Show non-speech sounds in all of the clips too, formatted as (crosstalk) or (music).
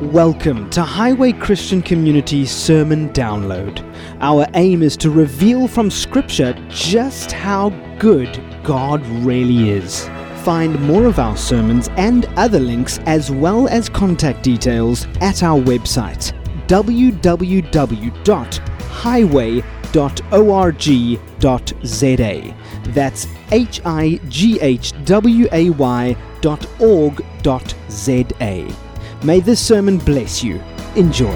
Welcome to Highway Christian Community Sermon Download. Our aim is to reveal from Scripture just how good God really is. Find more of our sermons and other links as well as contact details at our website www.highway.org.za. That's H I G H W A Y dot org dot Z A. May this sermon bless you. Enjoy.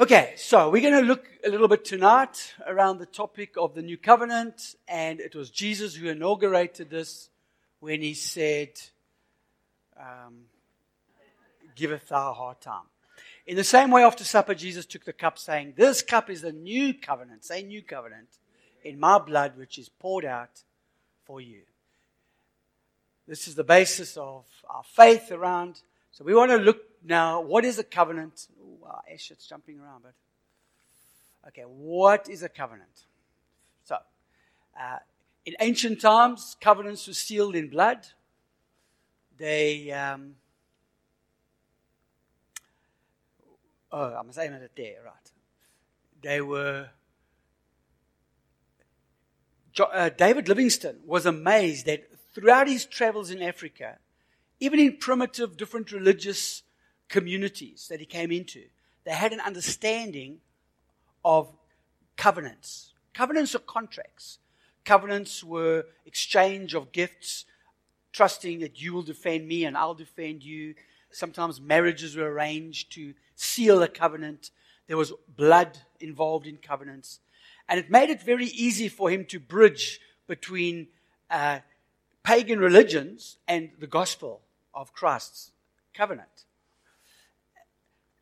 Okay, so we're going to look a little bit tonight around the topic of the new covenant, and it was Jesus who inaugurated this when he said, um, Giveth thou a hard time. In the same way, after supper, Jesus took the cup, saying, This cup is the new covenant, say new covenant, in my blood, which is poured out for you. This is the basis of our faith around. So we want to look now, what is a covenant? Wow, Ash, it's jumping around, but okay, what is a covenant? So, uh, in ancient times, covenants were sealed in blood. They, um, oh, I'm saying it there, right? They were Uh, David Livingstone was amazed that throughout his travels in Africa, even in primitive, different religious communities that he came into, they had an understanding of covenants. Covenants are contracts. Covenants were exchange of gifts, trusting that you will defend me and I'll defend you. Sometimes marriages were arranged to seal a covenant. There was blood involved in covenants. And it made it very easy for him to bridge between uh, pagan religions and the gospel of Christ's covenant.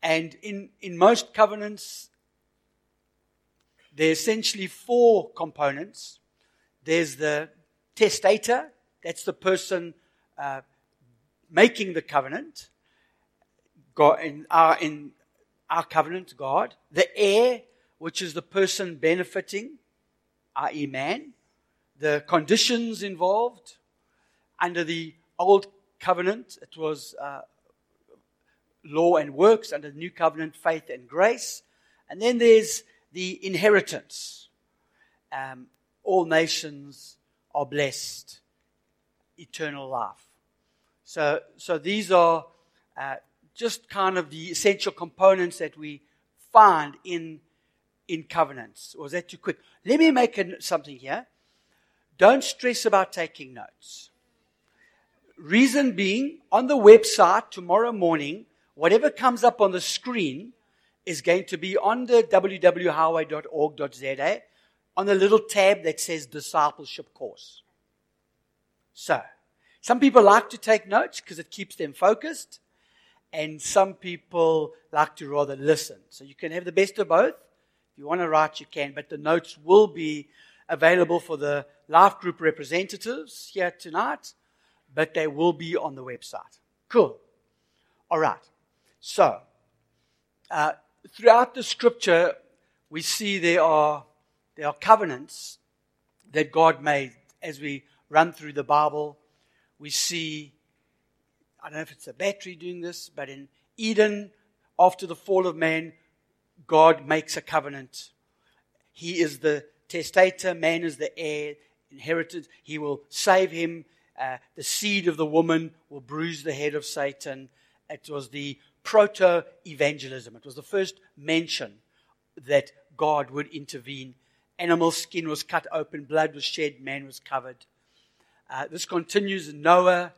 And in, in most covenants, there are essentially four components. There's the testator, that's the person uh, making the covenant. God, in, our, in our covenant, God. The heir, which is the person benefiting, i.e., man, the conditions involved. Under the old covenant, it was uh, law and works. Under the new covenant, faith and grace. And then there's the inheritance. Um, all nations are blessed, eternal life. So, so these are uh, just kind of the essential components that we find in in covenants. Was that too quick? Let me make a, something here. Don't stress about taking notes. Reason being, on the website tomorrow morning, whatever comes up on the screen is going to be on the www.highway.org.za on the little tab that says discipleship course. So, some people like to take notes because it keeps them focused, and some people like to rather listen. So you can have the best of both you want to write, you can, but the notes will be available for the life group representatives here tonight, but they will be on the website. Cool. All right. So, uh, throughout the scripture, we see there are, there are covenants that God made as we run through the Bible. We see, I don't know if it's a battery doing this, but in Eden, after the fall of man, God makes a covenant. He is the testator, man is the heir, inherited. He will save him. Uh, the seed of the woman will bruise the head of Satan. It was the proto evangelism. It was the first mention that God would intervene. Animal skin was cut open, blood was shed, man was covered. Uh, this continues in Noah.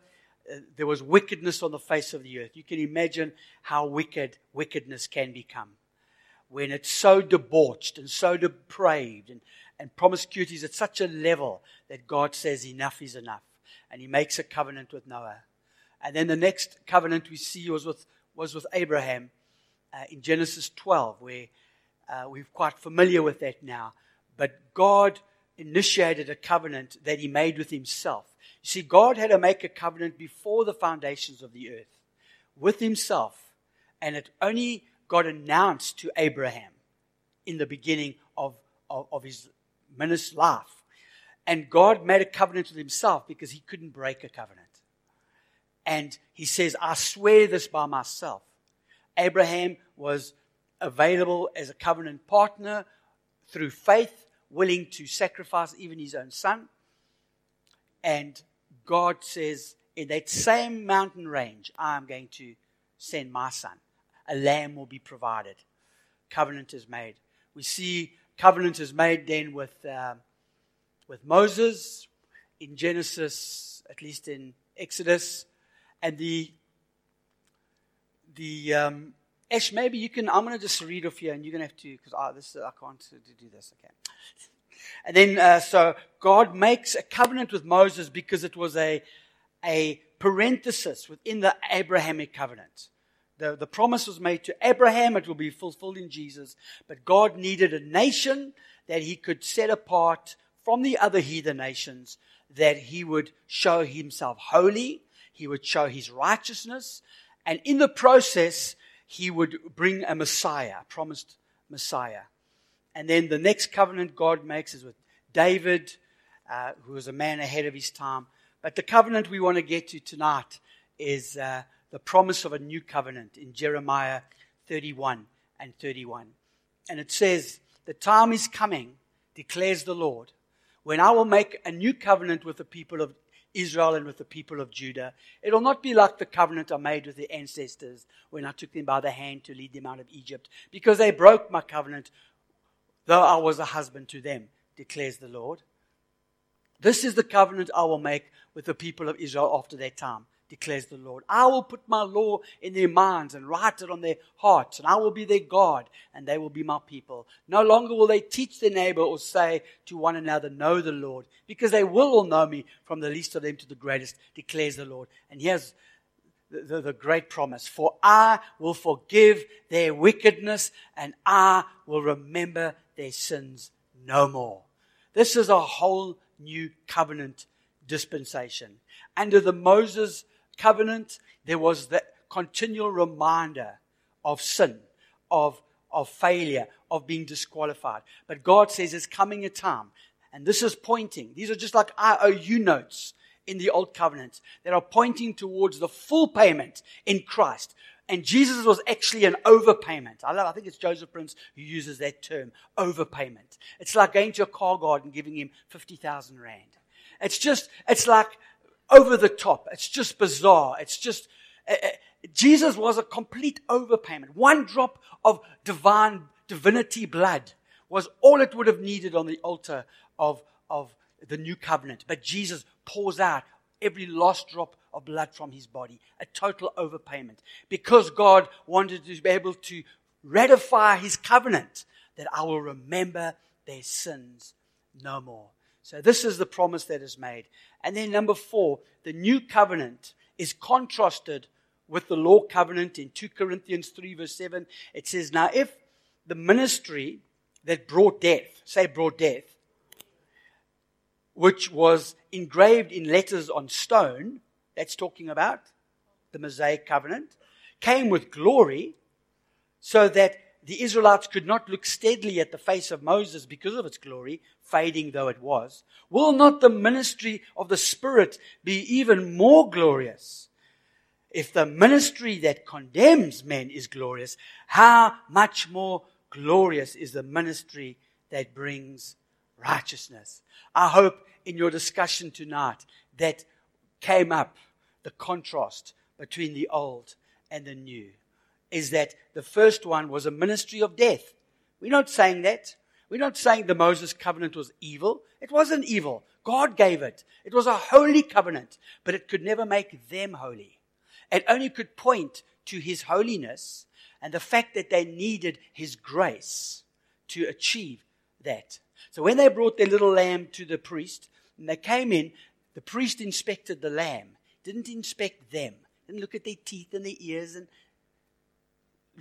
Uh, there was wickedness on the face of the earth. You can imagine how wicked wickedness can become when it's so debauched and so depraved and, and promiscuity is at such a level that God says enough is enough. And he makes a covenant with Noah. And then the next covenant we see was with, was with Abraham uh, in Genesis 12, where uh, we're quite familiar with that now. But God initiated a covenant that he made with himself. You see, God had to make a covenant before the foundations of the earth with himself. And it only God announced to Abraham in the beginning of, of, of his minister's life. And God made a covenant with himself because he couldn't break a covenant. And he says, I swear this by myself. Abraham was available as a covenant partner through faith, willing to sacrifice even his own son. And God says, in that same mountain range, I am going to send my son. A lamb will be provided. Covenant is made. We see covenant is made then with, uh, with Moses in Genesis, at least in Exodus. And the, the um, Ash, maybe you can, I'm going to just read off here and you're going to have to, because I, this, I can't do this, okay. And then, uh, so God makes a covenant with Moses because it was a, a parenthesis within the Abrahamic covenant. The, the promise was made to Abraham, it will be fulfilled in Jesus, but God needed a nation that he could set apart from the other heathen nations, that he would show himself holy, he would show his righteousness, and in the process, he would bring a Messiah, a promised Messiah. And then the next covenant God makes is with David, uh, who was a man ahead of his time. But the covenant we want to get to tonight is uh, the promise of a new covenant in Jeremiah 31 and 31. And it says, The time is coming, declares the Lord, when I will make a new covenant with the people of Israel and with the people of Judah. It will not be like the covenant I made with the ancestors when I took them by the hand to lead them out of Egypt, because they broke my covenant, though I was a husband to them, declares the Lord. This is the covenant I will make with the people of Israel after that time, declares the Lord. I will put my law in their minds and write it on their hearts, and I will be their God, and they will be my people. No longer will they teach their neighbor or say to one another, Know the Lord, because they will all know me from the least of them to the greatest, declares the Lord. And here's the, the, the great promise For I will forgive their wickedness, and I will remember their sins no more. This is a whole new covenant dispensation. Under the Moses covenant, there was the continual reminder of sin, of, of failure, of being disqualified. But God says there's coming a time, and this is pointing, these are just like IOU notes in the old covenant that are pointing towards the full payment in Christ. And Jesus was actually an overpayment. I love, I think it's Joseph Prince who uses that term, overpayment. It's like going to a car guard and giving him 50,000 rand. It's just, it's like over the top. It's just bizarre. It's just, uh, uh, Jesus was a complete overpayment. One drop of divine, divinity blood was all it would have needed on the altar of, of the new covenant. But Jesus pours out every last drop of blood from his body, a total overpayment, because God wanted to be able to ratify his covenant that I will remember their sins no more. So this is the promise that is made. And then number four, the new covenant is contrasted with the law covenant in 2 Corinthians 3 verse 7. It says, now if the ministry that brought death, say brought death, which was engraved in letters on stone, that's talking about the Mosaic covenant, came with glory so that the Israelites could not look steadily at the face of Moses because of its glory, fading though it was. Will not the ministry of the Spirit be even more glorious? If the ministry that condemns men is glorious, how much more glorious is the ministry that brings righteousness? I hope in your discussion tonight that came up the contrast between the old and the new is that the first one was a ministry of death. We're not saying that. We're not saying the Moses covenant was evil. It wasn't evil. God gave it. It was a holy covenant, but it could never make them holy. It only could point to his holiness and the fact that they needed his grace to achieve that. So when they brought their little lamb to the priest and they came in, the priest inspected the lamb, didn't inspect them, didn't look at their teeth and their ears and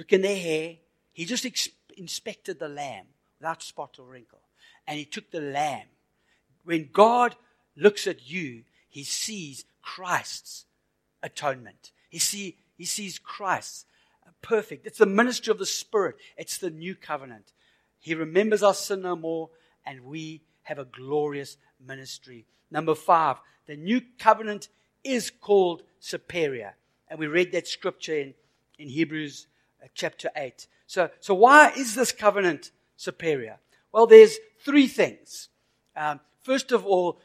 look in their hair. He just ex- inspected the lamb without spot or wrinkle. And he took the lamb. When God looks at you, he sees Christ's atonement. He, see, he sees Christ perfect. It's the ministry of the Spirit, it's the new covenant. He remembers our sin no more, and we have a glorious ministry. Number five, the new covenant is called superior. And we read that scripture in, in Hebrews uh, chapter 8. So, so why is this covenant superior? Well, there's three things. Um, first of all,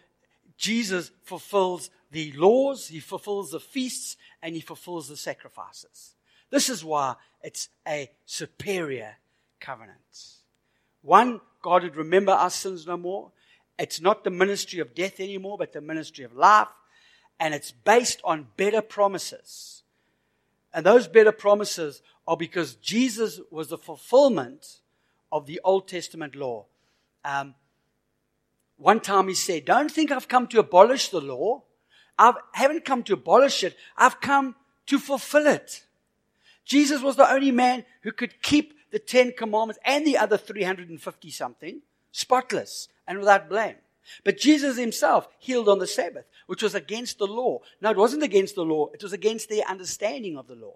Jesus fulfills the laws, he fulfills the feasts, and he fulfills the sacrifices. This is why it's a superior covenant. One, God would remember our sins no more. It's not the ministry of death anymore, but the ministry of life. And it's based on better promises. And those better promises are because Jesus was the fulfillment of the Old Testament law. Um, one time he said, Don't think I've come to abolish the law. I haven't come to abolish it. I've come to fulfill it. Jesus was the only man who could keep the Ten Commandments and the other 350 something spotless and without blame. But Jesus himself healed on the Sabbath, which was against the law. Now, it wasn't against the law. It was against their understanding of the law.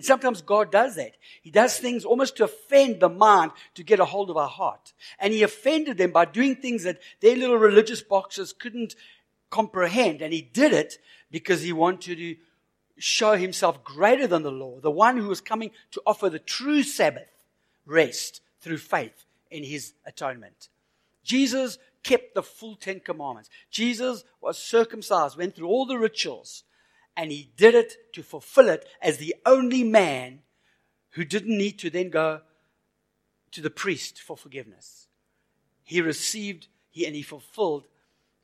And sometimes God does that. He does things almost to offend the mind to get a hold of our heart. And he offended them by doing things that their little religious boxes couldn't comprehend. And he did it because he wanted to show himself greater than the law, the one who was coming to offer the true Sabbath rest through faith in his atonement. Jesus kept the full Ten Commandments. Jesus was circumcised, went through all the rituals, and he did it to fulfill it as the only man who didn't need to then go to the priest for forgiveness. He received he, and he fulfilled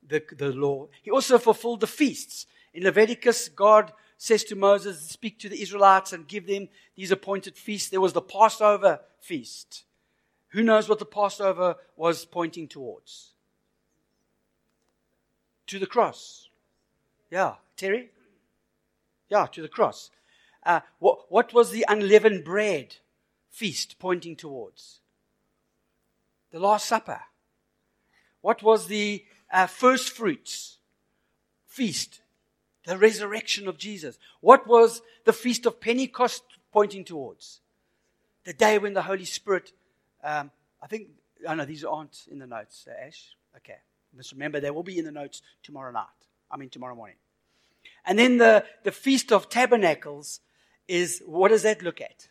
the, the law. He also fulfilled the feasts. In Leviticus, God says to Moses, Speak to the Israelites and give them these appointed feasts. There was the Passover feast. Who knows what the Passover was pointing towards? To the cross. Yeah. Terry? Yeah, to the cross. Uh, what, what was the unleavened bread feast pointing towards? The Last Supper. What was the uh, first fruits feast? The resurrection of Jesus. What was the feast of Pentecost pointing towards? The day when the Holy Spirit, um, I think, oh know these aren't in the notes, uh, Ash. Okay. Just remember, they will be in the notes tomorrow night. I mean, tomorrow morning. And then the, the Feast of Tabernacles is what does that look at?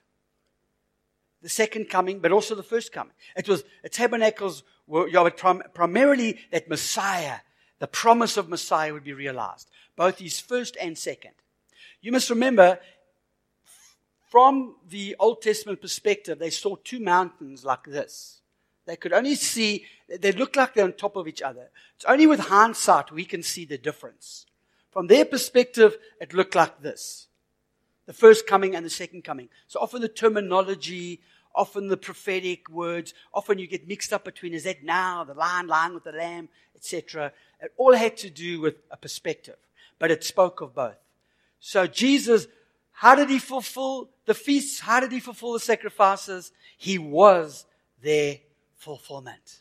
The second coming, but also the first coming. It was tabernacles were you know, prim, primarily that Messiah, the promise of Messiah would be realized, both his first and second. You must remember, from the Old Testament perspective, they saw two mountains like this. They could only see, they looked like they're on top of each other. It's only with hindsight we can see the difference. From their perspective, it looked like this the first coming and the second coming. So often the terminology, often the prophetic words, often you get mixed up between is that now, the lion lying with the lamb, etc. It all had to do with a perspective, but it spoke of both. So Jesus, how did he fulfill the feasts? How did he fulfill the sacrifices? He was their fulfillment.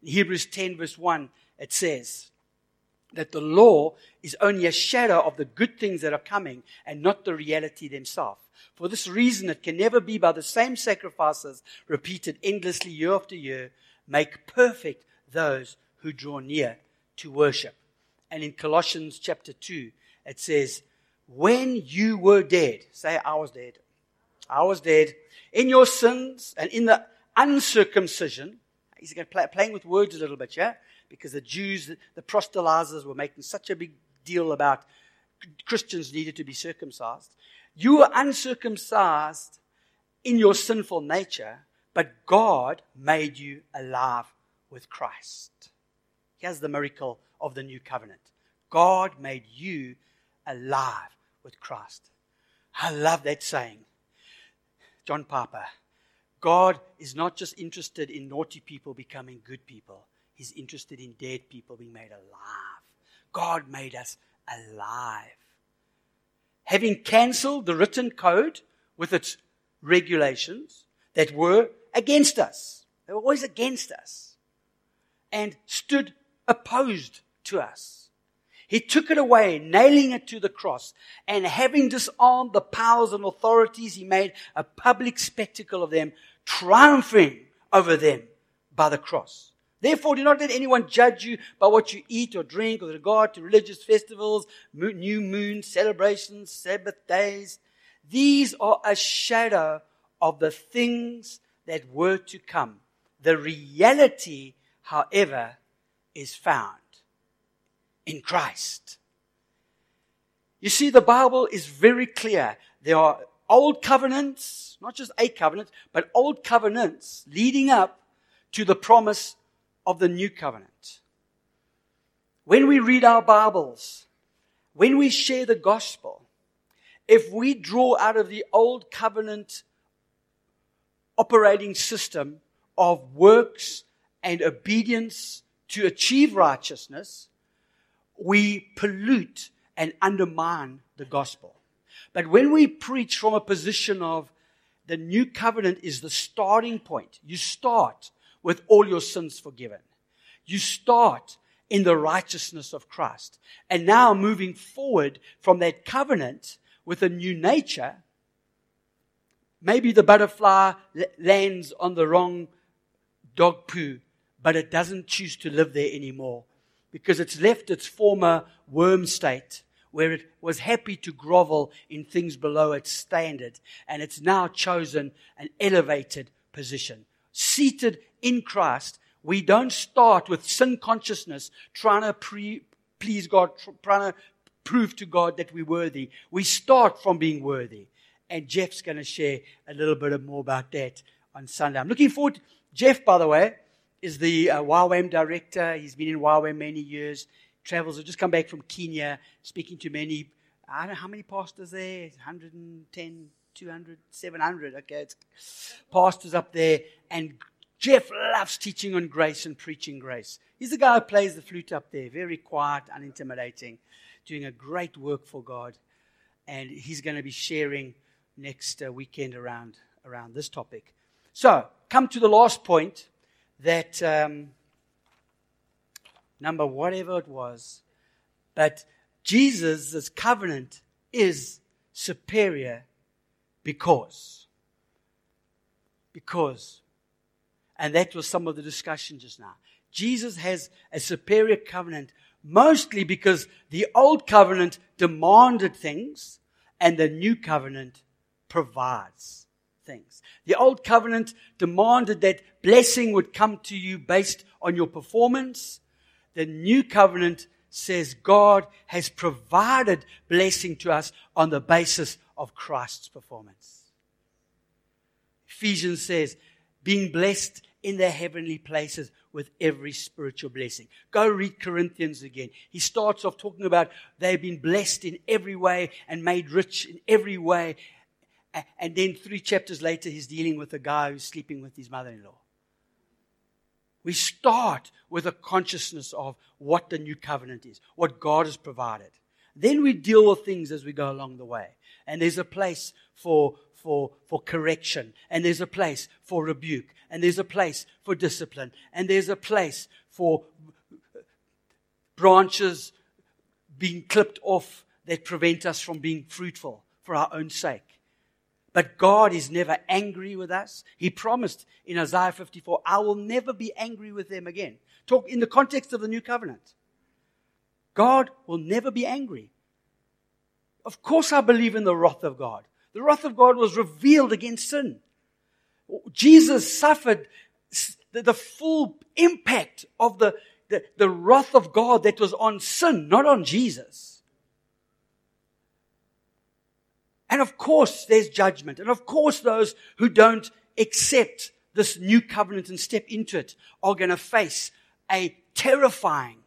In Hebrews 10 verse 1, it says, that the law is only a shadow of the good things that are coming and not the reality themselves. For this reason, it can never be by the same sacrifices repeated endlessly year after year make perfect those who draw near to worship. And in Colossians chapter 2, it says, When you were dead, say, I was dead. I was dead in your sins and in the uncircumcision. He's playing with words a little bit, yeah? because the Jews, the proselytizers, were making such a big deal about Christians needed to be circumcised. You were uncircumcised in your sinful nature, but God made you alive with Christ. Here's the miracle of the new covenant God made you alive with Christ. I love that saying. John Piper. God is not just interested in naughty people becoming good people. He's interested in dead people being made alive. God made us alive. Having cancelled the written code with its regulations that were against us, they were always against us, and stood opposed to us. He took it away, nailing it to the cross, and having disarmed the powers and authorities, he made a public spectacle of them, triumphing over them by the cross. Therefore, do not let anyone judge you by what you eat or drink with regard to religious festivals, new moon celebrations, Sabbath days. These are a shadow of the things that were to come. The reality, however, is found in Christ. You see, the Bible is very clear. There are old covenants, not just a covenant, but old covenants leading up to the promise of the new covenant. When we read our Bibles, when we share the gospel, if we draw out of the old covenant operating system of works and obedience to achieve righteousness, we pollute and undermine the gospel. But when we preach from a position of the new covenant is the starting point, you start with all your sins forgiven. You start in the righteousness of Christ. And now moving forward from that covenant with a new nature, maybe the butterfly lands on the wrong dog poo, but it doesn't choose to live there anymore because it's left its former worm state where it was happy to grovel in things below its standard, and it's now chosen an elevated position. Seated in Christ, we don't start with sin consciousness, trying to pre- please God, trying to prove to God that we're worthy. We start from being worthy. And Jeff's going to share a little bit more about that on Sunday. I'm looking forward. To, Jeff, by the way, is the uh, YWAM director. He's been in YWAM many years. Travels. Have just come back from Kenya, speaking to many. I don't know how many pastors there. 110, 200, 700. Okay, it's pastors up there. And Jeff loves teaching on grace and preaching grace. He's the guy who plays the flute up there, very quiet, unintimidating, doing a great work for God. And he's going to be sharing next uh, weekend around, around this topic. So, come to the last point that um, number whatever it was, but Jesus' covenant is superior because. Because. And that was some of the discussion just now. Jesus has a superior covenant mostly because the old covenant demanded things and the new covenant provides things. The old covenant demanded that blessing would come to you based on your performance. The new covenant says God has provided blessing to us on the basis of Christ's performance. Ephesians says, being blessed in the heavenly places with every spiritual blessing. Go read Corinthians again. He starts off talking about they've been blessed in every way and made rich in every way. And then three chapters later, he's dealing with a guy who's sleeping with his mother in law. We start with a consciousness of what the new covenant is, what God has provided. Then we deal with things as we go along the way. And there's a place for, for, for correction, and there's a place for rebuke, and there's a place for discipline, and there's a place for branches being clipped off that prevent us from being fruitful for our own sake. But God is never angry with us. He promised in Isaiah 54, I will never be angry with them again. Talk in the context of the new covenant. God will never be angry. Of course, I believe in the wrath of God. The wrath of God was revealed against sin. Jesus suffered the full impact of the, the, the wrath of God that was on sin, not on Jesus. And of course, there's judgment. And of course, those who don't accept this new covenant and step into it are going to face a terrifying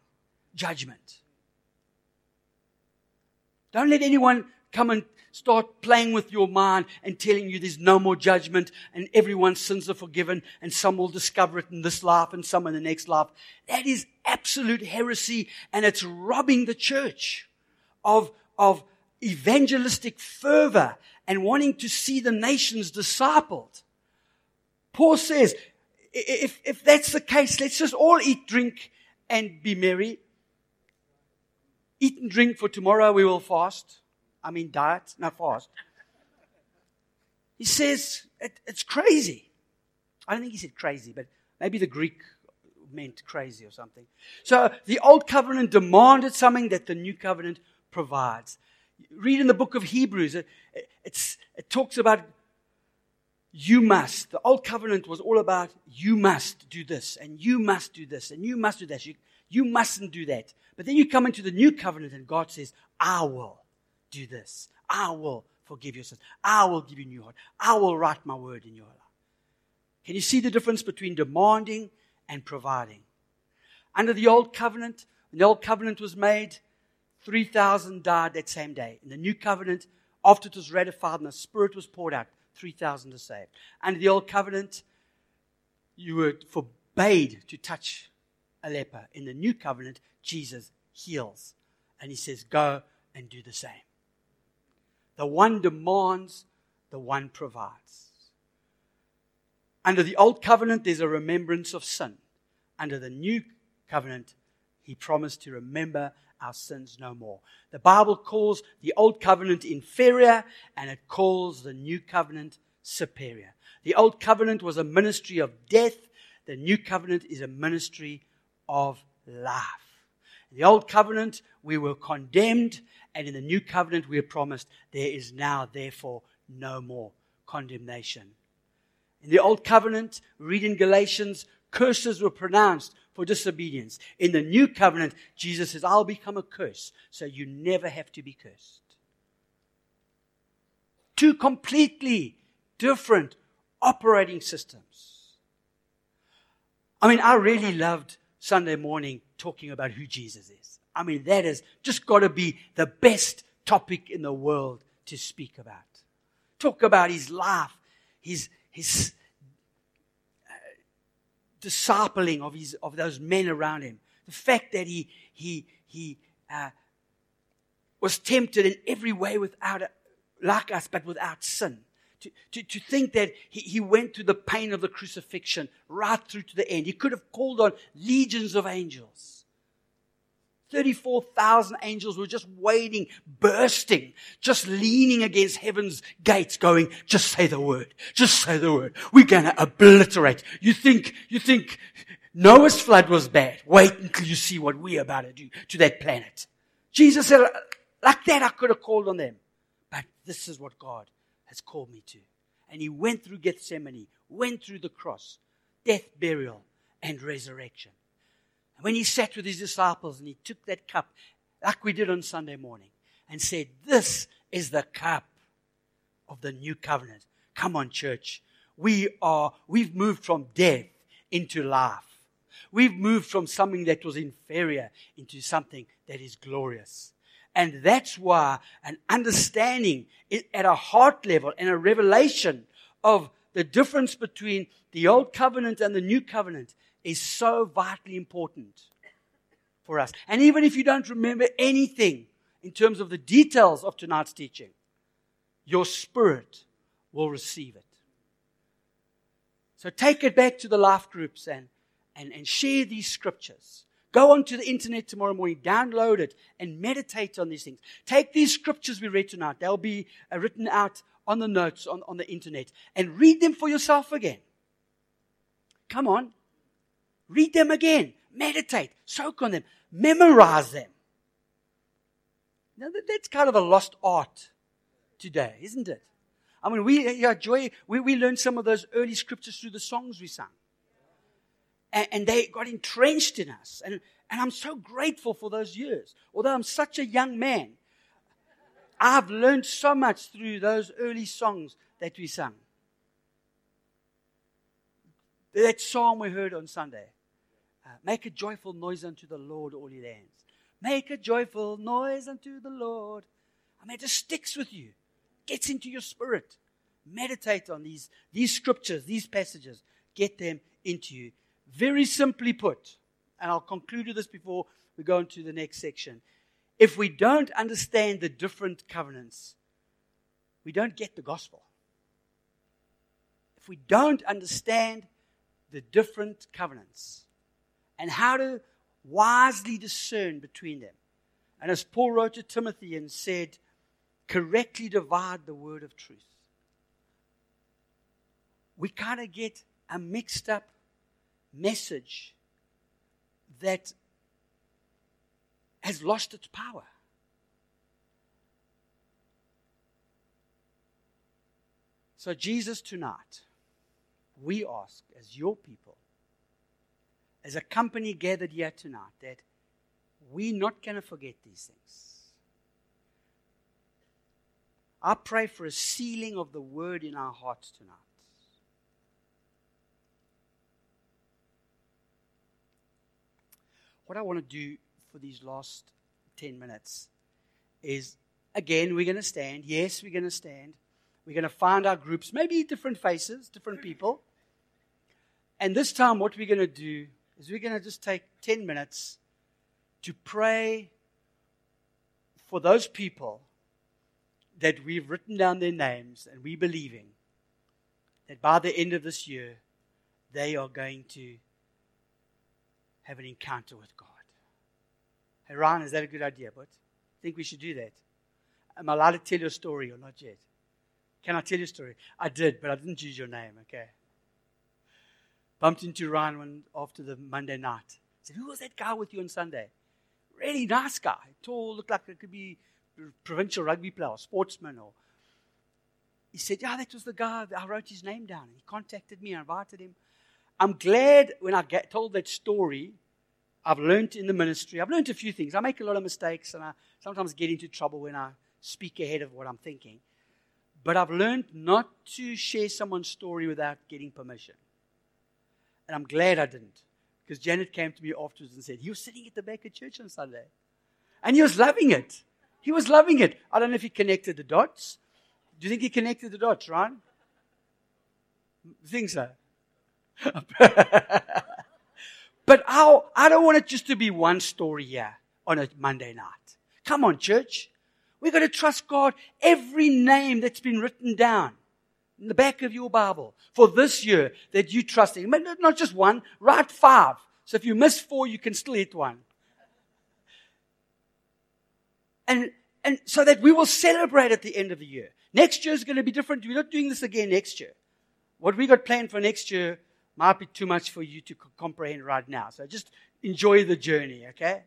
judgment. Don't let anyone come and start playing with your mind and telling you there's no more judgment and everyone's sins are forgiven and some will discover it in this life and some in the next life. That is absolute heresy and it's robbing the church of, of evangelistic fervor and wanting to see the nations discipled. Paul says, if, if that's the case, let's just all eat, drink, and be merry. Eat and drink for tomorrow we will fast. I mean, diet, not fast. He says it, it's crazy. I don't think he said crazy, but maybe the Greek meant crazy or something. So the old covenant demanded something that the new covenant provides. Read in the book of Hebrews, it, it talks about you must. The old covenant was all about you must do this, and you must do this, and you must do that. You, you mustn't do that. But then you come into the new covenant, and God says, I will do this. I will forgive your sins. I will give you new heart. I will write my word in your life. Can you see the difference between demanding and providing? Under the old covenant, when the old covenant was made, 3,000 died that same day. In the new covenant, after it was ratified and the Spirit was poured out, 3,000 are saved. Under the old covenant, you were forbade to touch a leper. In the new covenant, Jesus heals. And he says, Go and do the same. The one demands, the one provides. Under the old covenant, there's a remembrance of sin. Under the new covenant, he promised to remember our sins no more. The Bible calls the old covenant inferior and it calls the new covenant superior. The old covenant was a ministry of death. The new covenant is a ministry of life. In the old covenant, we were condemned and in the new covenant, we are promised there is now, therefore, no more condemnation. In the old covenant, read in Galatians, curses were pronounced for disobedience. In the new covenant, Jesus says, I'll become a curse, so you never have to be cursed. Two completely different operating systems. I mean, I really loved Sunday morning talking about who Jesus is. I mean, that has just got to be the best topic in the world to speak about. Talk about his life, his, his discipling of, his, of those men around him. The fact that he, he, he uh, was tempted in every way without, like us, but without sin. To, to, to think that he, he went through the pain of the crucifixion right through to the end. He could have called on legions of angels 34,000 angels were just waiting, bursting, just leaning against heaven's gates going, just say the word, just say the word. We're going to obliterate. You think, you think Noah's flood was bad. Wait until you see what we're about to do to that planet. Jesus said, like that I could have called on them. But this is what God has called me to. And he went through Gethsemane, went through the cross, death, burial, and resurrection. And when he sat with his disciples and he took that cup, like we did on Sunday morning, and said, This is the cup of the new covenant. Come on, church. We are, we've moved from death into life. We've moved from something that was inferior into something that is glorious. And that's why an understanding at a heart level and a revelation of the difference between the old covenant and the new covenant is so vitally important for us. And even if you don't remember anything in terms of the details of tonight's teaching, your spirit will receive it. So take it back to the life groups and, and, and share these scriptures. Go onto the internet tomorrow morning, download it, and meditate on these things. Take these scriptures we read tonight, they'll be uh, written out on the notes on, on the internet, and read them for yourself again. Come on. Read them again. Meditate. Soak on them. Memorize them. Now, that's kind of a lost art today, isn't it? I mean, we, yeah, Joy, we, we learned some of those early scriptures through the songs we sang. And, and they got entrenched in us. And, and I'm so grateful for those years. Although I'm such a young man, I've learned so much through those early songs that we sang. That song we heard on Sunday. Uh, make a joyful noise unto the Lord, all ye lands. Make a joyful noise unto the Lord. I mean, it just sticks with you, gets into your spirit. Meditate on these, these scriptures, these passages. Get them into you. Very simply put, and I'll conclude with this before we go into the next section. If we don't understand the different covenants, we don't get the gospel. If we don't understand the different covenants, and how to wisely discern between them. And as Paul wrote to Timothy and said, correctly divide the word of truth. We kind of get a mixed up message that has lost its power. So, Jesus, tonight, we ask as your people, as a company gathered here tonight, that we're not going to forget these things. I pray for a sealing of the word in our hearts tonight. What I want to do for these last 10 minutes is again, we're going to stand. Yes, we're going to stand. We're going to find our groups, maybe different faces, different people. And this time, what we're going to do is we're going to just take 10 minutes to pray for those people that we've written down their names and we're believing that by the end of this year, they are going to have an encounter with God. Hey, Ryan, is that a good idea, but I think we should do that? Am I allowed to tell you a story or not yet? Can I tell you a story? I did, but I didn't use your name, okay? Bumped into Ryan one, after the Monday night. said, Who was that guy with you on Sunday? Really nice guy. Tall, looked like it could be provincial rugby player, or sportsman, or he said, Yeah, that was the guy. I wrote his name down. And he contacted me, I invited him. I'm glad when I get told that story, I've learned in the ministry. I've learned a few things. I make a lot of mistakes, and I sometimes get into trouble when I speak ahead of what I'm thinking. But I've learned not to share someone's story without getting permission. And I'm glad I didn't. Because Janet came to me afterwards and said, He was sitting at the back of church on Sunday. And he was loving it. He was loving it. I don't know if he connected the dots. Do you think he connected the dots, Ryan? I think so. (laughs) but I, I don't want it just to be one story here on a Monday night. Come on, church. We've got to trust God. Every name that's been written down in the back of your Bible for this year that you trust in. Not just one, write five. So if you miss four, you can still hit one. And, and so that we will celebrate at the end of the year. Next year is going to be different. We're not doing this again next year. What we got planned for next year might be too much for you to comprehend right now. So just enjoy the journey, okay?